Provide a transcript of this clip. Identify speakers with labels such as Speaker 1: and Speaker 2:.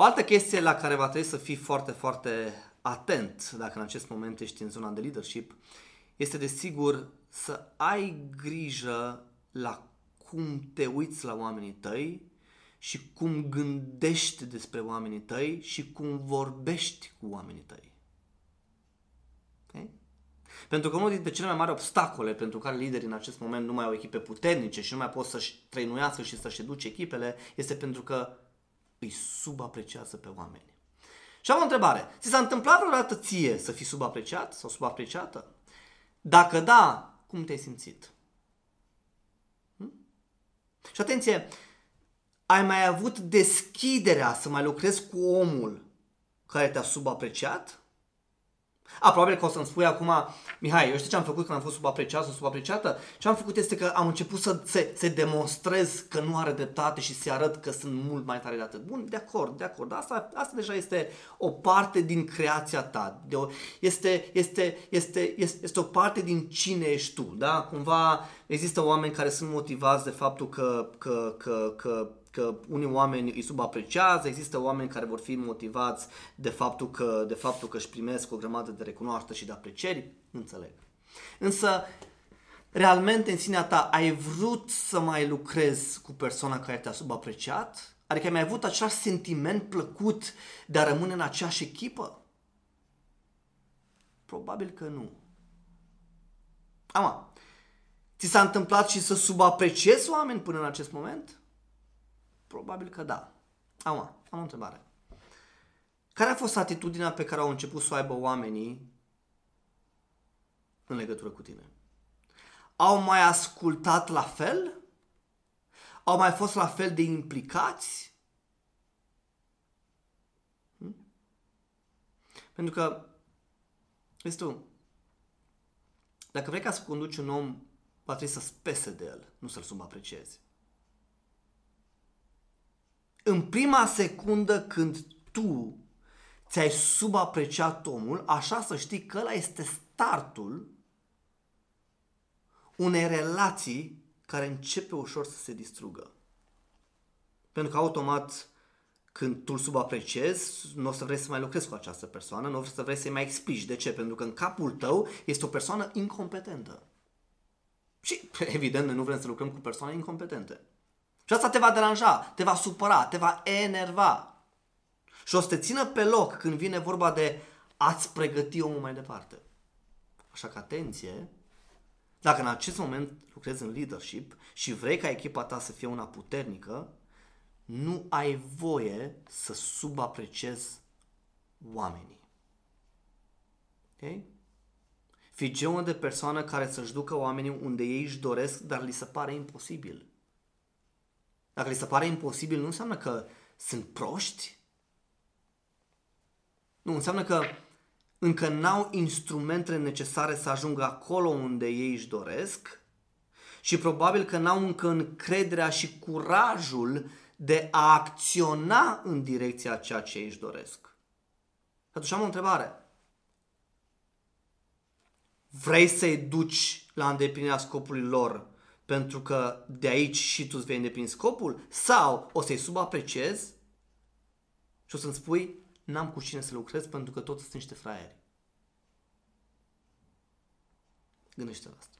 Speaker 1: O altă chestie la care va trebui să fii foarte, foarte atent dacă în acest moment ești în zona de leadership este desigur să ai grijă la cum te uiți la oamenii tăi și cum gândești despre oamenii tăi și cum vorbești cu oamenii tăi. Okay? Pentru că unul dintre cele mai mari obstacole pentru care liderii în acest moment nu mai au echipe puternice și nu mai pot să-și trăinuiască și să-și duce echipele este pentru că îi subapreciază pe oameni. Și am o întrebare. Ți s-a întâmplat vreodată ție să fii subapreciat sau subapreciată? Dacă da, cum te-ai simțit? Hm? Și atenție, ai mai avut deschiderea să mai lucrezi cu omul care te-a subapreciat? A, probabil că o să-mi spui acum, Mihai, eu știu ce am făcut când am fost subapreciat sau subapreciată? Ce am făcut este că am început să se, se demonstrez că nu are dreptate și să arăt că sunt mult mai tare de atât. Bun, de acord, de acord. Asta, asta deja este o parte din creația ta. De o, este, este, este, este, este o parte din cine ești tu. Da? Cumva există oameni care sunt motivați de faptul că, că, că, că că unii oameni îi subapreciază, există oameni care vor fi motivați de faptul că, de faptul că își primesc o grămadă de recunoaștere și de aprecieri, înțeleg. Însă, realmente în sinea ta ai vrut să mai lucrezi cu persoana care te-a subapreciat? Adică ai mai avut același sentiment plăcut de a rămâne în aceeași echipă? Probabil că nu. Ama, ți s-a întâmplat și să subapreciezi oameni până în acest moment? Probabil că da. Am, am o întrebare. Care a fost atitudinea pe care au început să o aibă oamenii în legătură cu tine? Au mai ascultat la fel? Au mai fost la fel de implicați? Hm? Pentru că, vezi tu, dacă vrei ca să conduci un om, va trebui să spese de el, nu să-l subapreciezi în prima secundă când tu ți-ai subapreciat omul, așa să știi că ăla este startul unei relații care începe ușor să se distrugă. Pentru că automat când tu îl subapreciezi, nu o să vrei să mai lucrezi cu această persoană, nu o să vrei să-i mai explici. De ce? Pentru că în capul tău este o persoană incompetentă. Și, evident, noi nu vrem să lucrăm cu persoane incompetente. Și asta te va deranja, te va supăra, te va enerva. Și o să te țină pe loc când vine vorba de a-ți pregăti omul mai departe. Așa că atenție, dacă în acest moment lucrezi în leadership și vrei ca echipa ta să fie una puternică, nu ai voie să subapreciezi oamenii. Ok? Fii genul de persoană care să-și ducă oamenii unde ei își doresc, dar li se pare imposibil. Dacă li se pare imposibil, nu înseamnă că sunt proști. Nu, înseamnă că încă n-au instrumentele necesare să ajungă acolo unde ei își doresc și probabil că n-au încă încrederea și curajul de a acționa în direcția ceea ce ei își doresc. Atunci am o întrebare. Vrei să-i duci la îndeplinirea scopului lor pentru că de aici și tu îți vei îndeplini scopul sau o să-i subapreciezi și o să-mi spui n-am cu cine să lucrez pentru că toți sunt niște fraieri. Gândește la asta.